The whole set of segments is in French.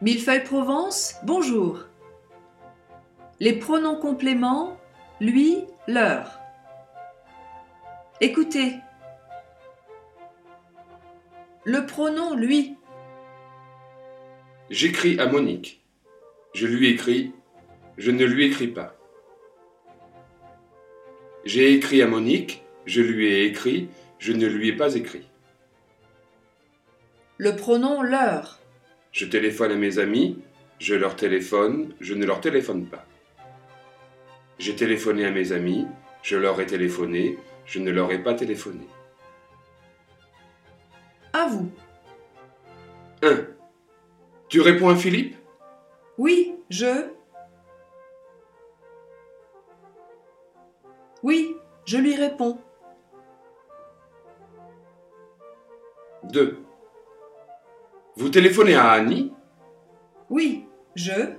Millefeuille Provence, bonjour. Les pronoms compléments, lui, leur. Écoutez. Le pronom lui. J'écris à Monique. Je lui écris. Je ne lui écris pas. J'ai écrit à Monique. Je lui ai écrit. Je ne lui ai pas écrit. Le pronom leur. Je téléphone à mes amis. Je leur téléphone. Je ne leur téléphone pas. J'ai téléphoné à mes amis. Je leur ai téléphoné. Je ne leur ai pas téléphoné. À vous. 1. Tu réponds à Philippe? Oui, je. Oui, je lui réponds. 2. Vous téléphonez à Annie? Oui, je.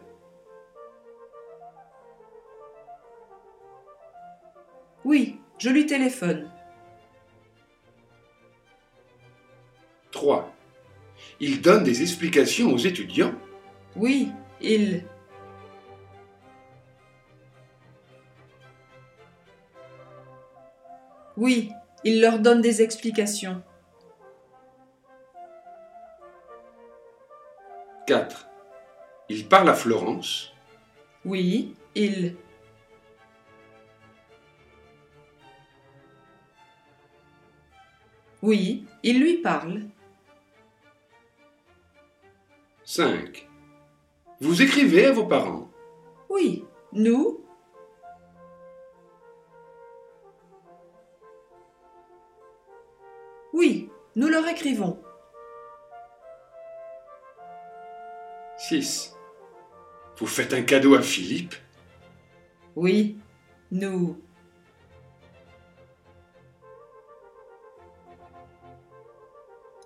Oui, je lui téléphone. 3. Il donne des explications aux étudiants? Oui, il. Oui, il leur donne des explications. 4. Il parle à Florence Oui, il. Oui, il lui parle. 5. Vous écrivez à vos parents Oui, nous. Oui, nous leur écrivons. 6. Vous faites un cadeau à Philippe? Oui, nous.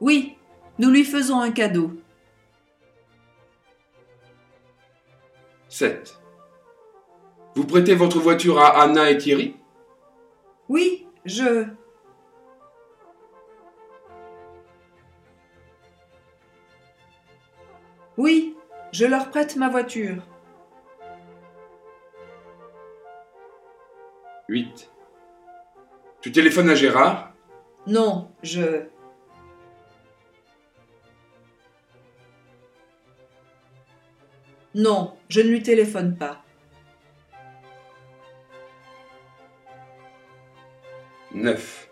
Oui, nous lui faisons un cadeau. 7. Vous prêtez votre voiture à Anna et Thierry? Oui, je. Oui, je leur prête ma voiture. 8. Tu téléphones à Gérard? Non, je. Non, je ne lui téléphone pas. 9.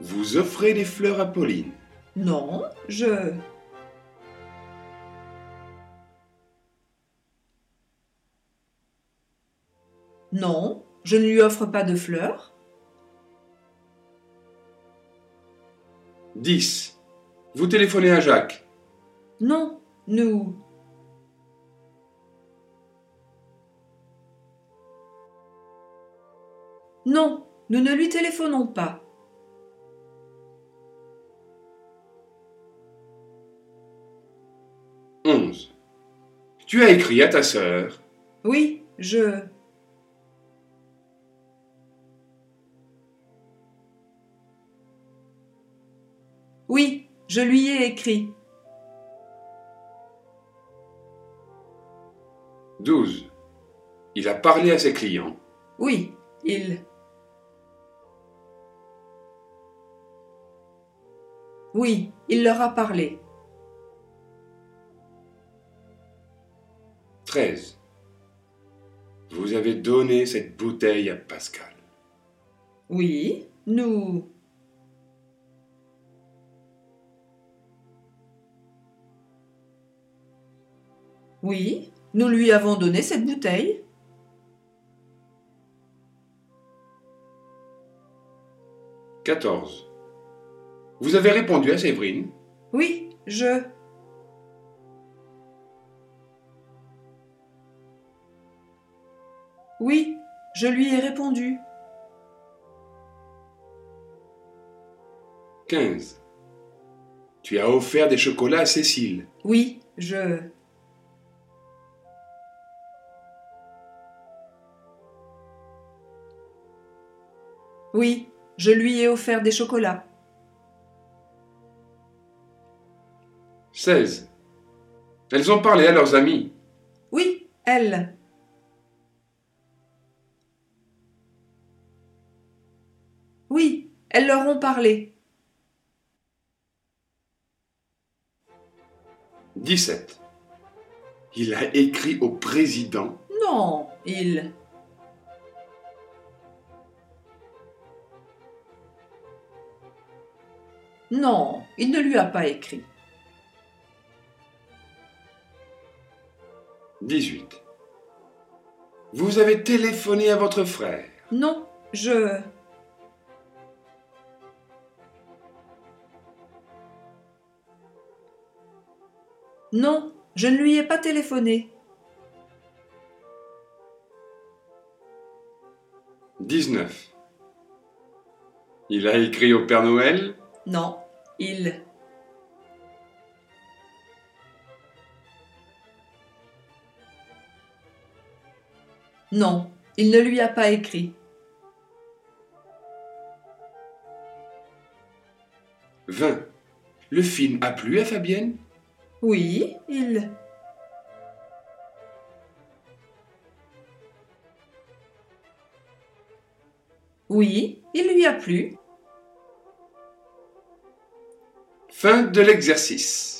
Vous offrez des fleurs à Pauline? Non, je. Non, je ne lui offre pas de fleurs. 10. Vous téléphonez à Jacques Non, nous. Non, nous ne lui téléphonons pas. Onze. Tu as écrit à ta sœur Oui, je. Je lui ai écrit. 12. Il a parlé à ses clients Oui, il. Oui, il leur a parlé. 13. Vous avez donné cette bouteille à Pascal. Oui, nous. Oui, nous lui avons donné cette bouteille. 14. Vous avez répondu à Séverine? Oui, je. Oui, je lui ai répondu. 15. Tu as offert des chocolats à Cécile. Oui, je. Oui, je lui ai offert des chocolats. 16. Elles ont parlé à leurs amis. Oui, elles. Oui, elles leur ont parlé. 17. Il a écrit au président. Non, il. Non, il ne lui a pas écrit. 18. Vous avez téléphoné à votre frère? Non, je... Non, je ne lui ai pas téléphoné. 19. Il a écrit au Père Noël? Non, il. Non, il ne lui a pas écrit. 20. Le film a plu à Fabienne? Oui, il. Oui, il lui a plu. Fin de l'exercice.